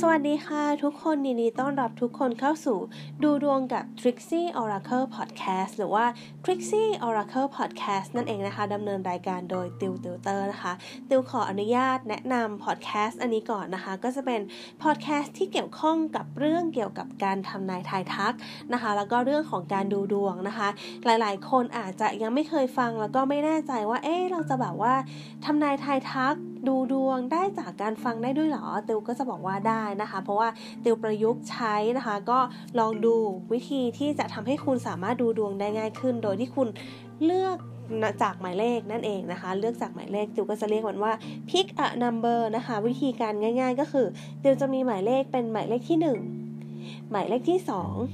สวัสดีค่ะ ทุกคนยินดีต้อนรับทุกคนเข้าสู่ ดูดวงกับ Trixie Oracle Podcast หรือว่า Trixie Oracle Podcast นั่นเองนะคะดำเนินรายการโดยติวติวเตอร์นะคะ ติวขออนุญาตแนะนำ podcast อันนี้ก่อนนะคะ ก็จะเป็น podcast ที่เกี่ยวข้องกับเรื่องเกี่ยวกับการทำนายทายทักนะคะ แล้วก็เรื่องของการดูดวงนะคะ หลายๆ คนอาจจะยังไม่เคยฟังแล้วก็ไม่แน่ใจว่าเอ๊ะเราจะแบบว่าทำนายทายทัก ดูดวงได้จากการฟังได้ด้วยหรอ ติวก็จะบอกว่าได้นะคะ เพราะว่าติวประยุกต์ใช้นะคะ ก็ลองดูวิธีที่จะทำให้คุณสามารถดูดวงได้ง่ายขึ้น โดยที่คุณเลือกจากหมายเลขนั่นเองนะคะ เลือกจากหมายเลขติวก็จะเรียกมันว่า pick a number นะคะ วิธีการง่าย ๆ ก็คือติวจะมีหมายเลขเป็นหมายเลขที่ 1 หมายเลขที่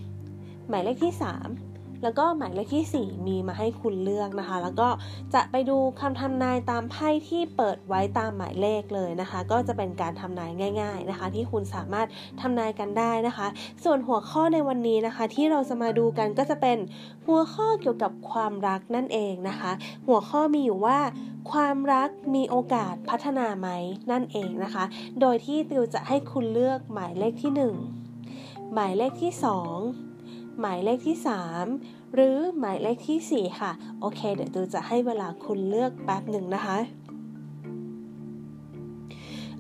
2 หมายเลขที่ 3 แล้วก็หมายเลขที่ 4 มีมาให้คุณเลือกนะคะ แล้วก็จะไปดูคำทำนายตามไพ่ที่เปิดไว้ตามหมายเลขเลยนะคะ ก็จะเป็นการทำนายง่าย ๆนะคะ ที่คุณสามารถทำนายกันได้นะคะ ส่วนหัวข้อในวันนี้นะคะ ที่เราจะมาดูกันก็จะเป็นหัวข้อเกี่ยวกับความรักนั่นเองนะคะ หัวข้อมีอยู่ว่าความรักมีโอกาสพัฒนาไหมนั่นเองนะคะ โดยที่ติวจะให้คุณเลือกหมายเลขที่ 1 หมายเลขที่ 2 หมายเลขที่ 3 หรือหมายเลขที่ 4 ค่ะ โอเค เดี๋ยวตูจะให้เวลาคุณเลือกแป๊บหนึ่งนะคะ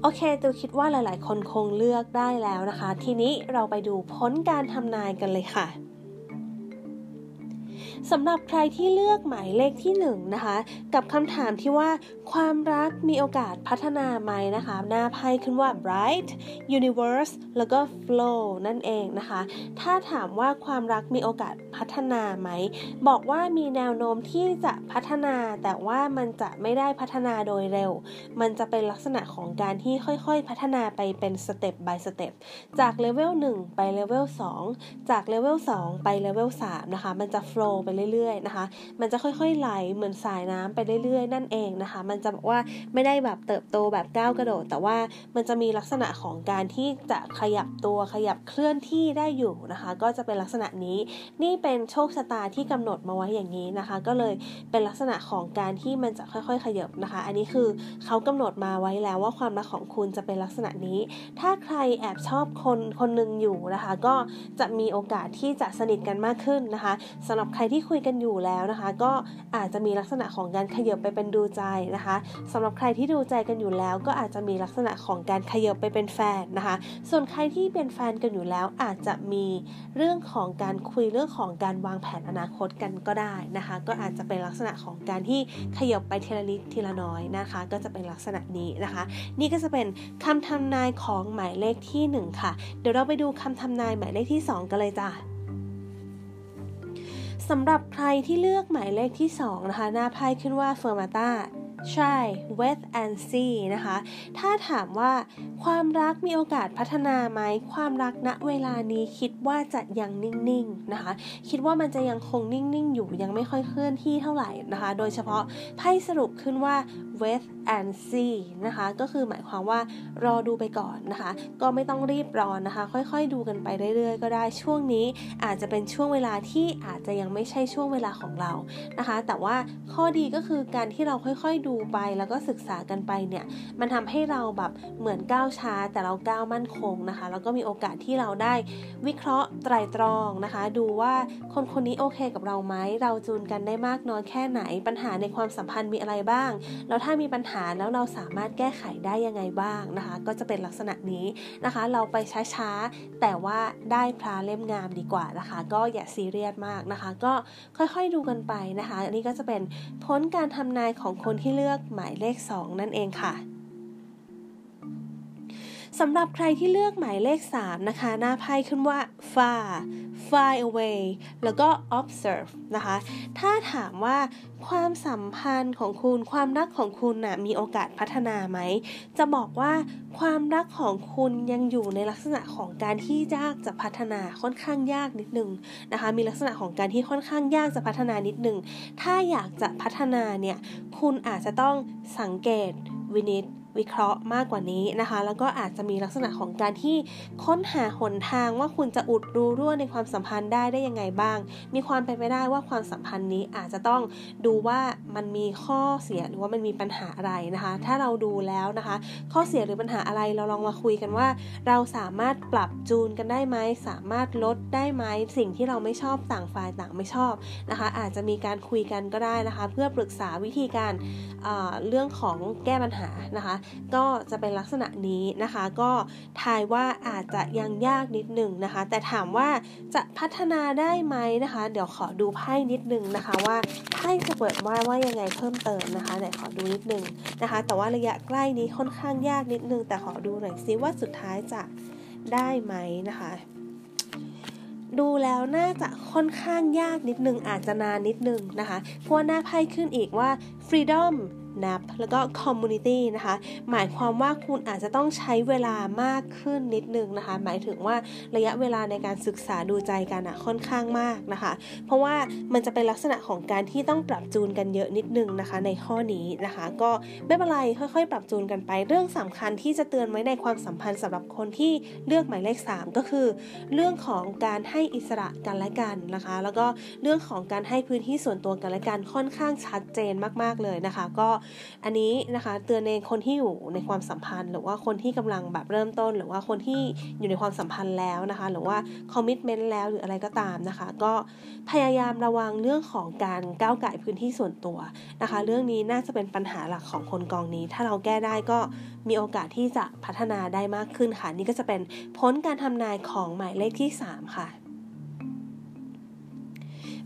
โอเคตูคิดว่าหลาย ๆ คนคงเลือกได้แล้วนะคะ ทีนี้เราไปดูพ้นการทำนายกันเลยค่ะ สำหรับใครที่เลือกหมายเลขที่1นนะคะ กับคำถามที่ว่าความรักมีโอกาสพัฒนาไหมนะคะ หน้าไพ่ขึ้นว่า bright universe แล้วก็ flow นั่นเองนะคะ ถ้าถามว่าความรักมีโอกาส พัฒนาไหม บอกว่ามีแนวโน้มที่จะพัฒนา แต่ว่ามันจะไม่ได้พัฒนาโดยเร็ว มันจะเป็นลักษณะของการที่ค่อยๆ พัฒนาไปเป็นสเต็ป by สเต็ป จากเลเวล1ไปเลเวล2จากเลเวล2ไปเลเวล3นะคะ มันจะ flow ไปเรื่อยๆนะคะ มันจะค่อยๆ ไหลเหมือนสายน้ำไปเรื่อยๆ นั่นเองนะคะ มันจะบอกว่าไม่ได้แบบเติบโตแบบก้าวกระโดด แต่ว่ามันจะมีลักษณะของการที่จะขยับตัวขยับเคลื่อนที่ได้อยู่นะคะ ก็จะเป็นลักษณะนี้ นี่เป็น็นโชคชะตาที่กำหนดมาไว้อย่างนี้นะคะ ก็เลยเป็นลักษณะของการที่มันจะค่อยๆ ขยับนะคะ อันนี้คือเขากำหนดมาไว้แล้วว่าความรักของคุณจะเป็นลักษณะนี้ ถ้าใครแอบชอบคนคนหนึ่งอยู่นะคะ ก็จะมีโอกาสที่จะสนิทกันมากขึ้นนะคะสำหรับใครที่คุยกันอยู่แล้วนะคะ ก็อาจจะมีลักษณะของการขยับไปเป็นดูใจนะคะสำหรับใครที่ดูใจกันอยู่แล้ว ก็อาจจะมีลักษณะของการขยับไปเป็นแฟนนะคะ ส่วนใครที่เป็นแฟนกันอยู่แล้วอาจจะมีเรื่องของการคุยเรื่องของการวางแผนอนาคตกันก็ได้นะคะ ก็อาจจะเป็นลักษณะของการที่ขยับไปทีละนิดทีละน้อยนะคะ ก็จะเป็นลักษณะนี้นะคะ นี่ก็จะเป็นคำทำนายของหมายเลขที่ 1 ค่ะ เดี๋ยวเราไปดูคำทำนายหมายเลขที่ 2 กันเลยจ้ะสำหรับใครที่เลือกหมายเลขที่ 2 นะคะ หน้าไพ่ขึ้นว่าเฟอร์มาตา ใช่ wait and see นะคะ ถ้าถามว่าความรักมีโอกาสพัฒนาไหม ความรักณเวลานี้คิดว่าจะยังนิ่งๆนะคะ คิดว่ามันจะยังคงนิ่งๆ อยู่ยังไม่ค่อยเคลื่อนที่เท่าไหร่นะคะ โดยเฉพาะไพ่สรุปขึ้นว่า wait and see นะคะ ก็คือหมายความว่ารอดูไปก่อนนะคะ ก็ไม่ต้องรีบร้อนนะคะ ค่อยๆ ดูกันไปเรื่อยๆ ก็ได้ช่วงนี้อาจจะเป็นช่วงเวลาที่อาจจะยังไม่ใช่ช่วงเวลาของเรานะคะ แต่ว่าข้อดีก็คือการที่เราค่อยๆดูไปแล้วก็ศึกษากันไปเนี่ยมันทำให้เราแบบเหมือนก้าวช้าแต่เราก้าวมั่นคงนะคะแล้วก็มีโอกาสที่เราได้วิเคราะห์ไตรตรองนะคะ ดูว่าคนคนนี้โอเคกับเราไหมเราจูนกันได้มากน้อยแค่ไหน ปัญหาในความสัมพันธ์มีอะไรบ้าง แล้วถ้ามีปัญหาแล้วเราสามารถแก้ไขได้ยังไงบ้างนะคะ ก็จะเป็นลักษณะนี้นะคะ เราไปช้าๆแต่ว่าได้พระเล่มงามดีกว่านะคะ ก็อย่าซีเรียสมากนะคะ ก็ค่อยๆดูกันไปนะคะ อันนี้ก็จะเป็นพ้นการทำนายของคนที่เลเลือกหมายเลข 2 นั่นเองค่ะ สำหรับใครที่เลือกหมายเลข 3 นะคะ หน้าไพ่ขึ้นว่า far far away แล้วก็ observe นะคะ ถ้าถามว่าความสัมพันธ์ของคุณ ความรักของคุณนะ่ะมีโอกาสพัฒนาไหม จะบอกว่าความรักของคุณยังอยู่ในลักษณะของการที่ยากจะพัฒนาค่อนข้างยากนิดนึงนะคะ มีลักษณะของการที่ค่อนข้างยากจะพัฒนานิดนึง ถ้าอยากจะพัฒนาเนี่ย คุณอาจจะต้องสังเกตวินิจ วิเคราะห์มากกว่านี้นะคะ แล้วก็อาจจะมีลักษณะของการที่ค้นหาหนทางว่าคุณจะอุดรูรั่วในความสัมพันธ์ได้ได้ยังไงบ้าง มีความเป็นไปได้ว่าความสัมพันธ์นี้อาจจะต้องดูว่ามันมีข้อเสียหรือว่ามันมีปัญหาอะไรนะคะ ถ้าเราดูแล้วนะคะ ข้อเสียหรือปัญหาอะไรเราลองมาคุยกันว่า เราสามารถปรับจูนกันได้ไหมสามารถลดได้ไหมสิ่งที่เราไม่ชอบต่างฝ่ายต่างไม่ชอบนะคะ อาจจะมีการคุยกันก็ได้นะคะ เพื่อปรึกษาวิธีการเรื่องของแก้ปัญหานะคะก็จะเป็นลักษณะนี้นะคะ ก็ทายว่าอาจจะยังยากนิดหนึ่งนะคะ แต่ถามว่าจะพัฒนาได้ไหมนะคะ เดี๋ยวขอดูไพ่นิดนึงนะคะว่าไพ่จะเปิดว่าว่ายังไงเพิ่มเติมนะคะไหนขอดูนิดนึงนะคะ แต่ว่าระยะใกล้นี้ค่อนข้างยากนิดนึง แต่ขอดูหน่อยซิว่าสุดท้ายจะได้ไหมนะคะ ดูแล้วน่าจะค่อนข้างยากนิดนึงอาจจะนานนิดนึงนะคะเพราะหน้าไพ่ขึ้นอีกว่า freedom NAP แล้วก็ Community นะคะ หมายความว่าคุณอาจจะต้องใช้เวลามากขึ้นนิดนึงนะคะ หมายถึงว่าระยะเวลาในการศึกษาดูใจกันอะค่อนข้างมากนะคะ เพราะว่ามันจะเป็นลักษณะของการที่ต้องปรับจูนกันเยอะนิดนึงนะคะ ในข้อนี้นะคะ ก็ไม่เป็นไรค่อยๆ ปรับจูนกันไป เรื่องสำคัญที่จะเตือนไว้ในความสัมพันธ์สำหรับคนที่เลือกหมายเลข 3 ก็คือ เรื่องของการให้อิสระกันและกันนะคะ แล้วก็เรื่องของการให้พื้นที่ส่วนตัวกันและกันค่อนข้างชัดเจนมากๆเลยนะคะ ก็อันนี้นะคะเตือนในคนที่อยู่ในความสัมพันธ์ หรือว่าคนที่กำลังแบบเริ่มต้น หรือว่าคนที่อยู่ในความสัมพันธ์แล้วนะคะ หรือว่าคอมมิชเมนต์แล้วหรืออะไรก็ตามนะคะ ก็พยายามระวังเรื่องของการก้าวไก่พื้นที่ส่วนตัวนะคะ เรื่องนี้น่าจะเป็นปัญหาหลักของคนกองนี้ ถ้าเราแก้ได้ก็มีโอกาสที่จะพัฒนาได้มากขึ้นค่ะ นี่ก็จะเป็นพ้นการทำนายของหมายเลขที่ 3 ค่ะ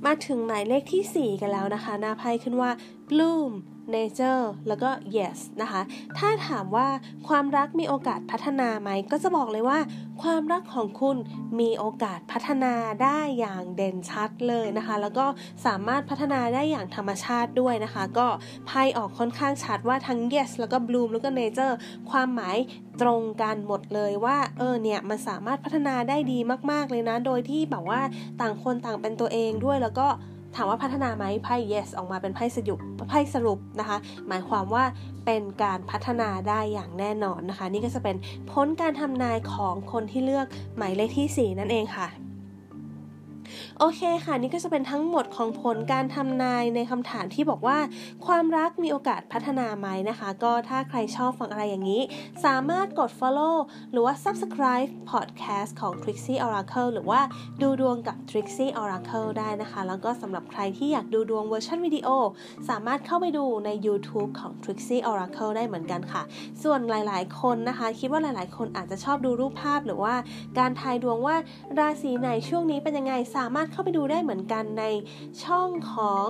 มาถึงหมายเลขที่ 4 กันแล้วนะคะ หน้าไพ่ขึ้นว่า bloom nature แล้วก็ yes นะคะ ถ้าถามว่าความรักมีโอกาสพัฒนาไหม ก็จะบอกเลยว่า ความรักของคุณมีโอกาสพัฒนาได้อย่างเด่นชัดเลยนะคะ แล้วก็สามารถพัฒนาได้อย่างธรรมชาติด้วยนะคะ ก็ไพ่ออกค่อนข้างชัดว่าทั้ง yes แล้วก็ bloom แล้วก็ nature ความหมายตรงกันหมดเลยว่าเออเนี่ยมันสามารถพัฒนาได้ดีมาก ๆเลยนะ โดยที่แบบว่าต่างคนต่างเป็นตัวเองด้วยแล้วก็ ถามว่าพัฒนาไหมไพ่ yes ออกมาเป็นไพ่สรุปไพ่สรุปนะคะ หมายความว่าเป็นการพัฒนาได้อย่างแน่นอนนะคะ นี่ก็จะเป็นพ้นการทำนายของคนที่เลือกหมายเลขที่ 4 นั่นเองค่ะ โอเคค่ะ นี่ก็จะเป็นทั้งหมดของผลการทำนายในคำถามที่บอกว่า ความรักมีโอกาสพัฒนาไหมนะคะ ก็ถ้าใครชอบฟังอะไรอย่างนี้ สามารถกด follow หรือว่า subscribe podcast ของ Trixie Oracle หรือว่าดูดวงกับ Trixie Oracle ได้นะคะ แล้วก็สำหรับใครที่อยากดูดวงเวอร์ชันวิดีโอ สามารถเข้าไปดูใน YouTube ของ Trixie Oracle ได้เหมือนกันค่ะ ส่วนหลาย ๆ คนนะคะ คิดว่าหลาย ๆ คนอาจจะชอบดูรูปภาพหรือว่าการทายดวงว่าราศีไหนช่วงนี้เป็นยังไงสามารถารถเข้าไปดูได้เหมือนกันในช่องของ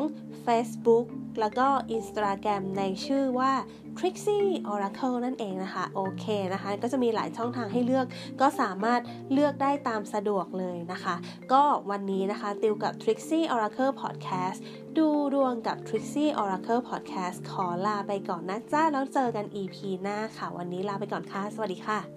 Facebook แล้วก็ Instagram ในชื่อว่า Trixie Oracle นั่นเองนะคะ โอเคนะคะ ก็จะมีหลายช่องทางให้เลือก ก็สามารถเลือกได้ตามสะดวกเลยนะคะ ก็วันนี้นะคะติวกับ Trixie Oracle Podcast ดูดวงกับ Trixie Oracle Podcast ขอลาไปก่อนนะจ้าแล้วเจอกัน EP หน้าค่ะ วันนี้ลาไปก่อนค่ะ สวัสดีค่ะ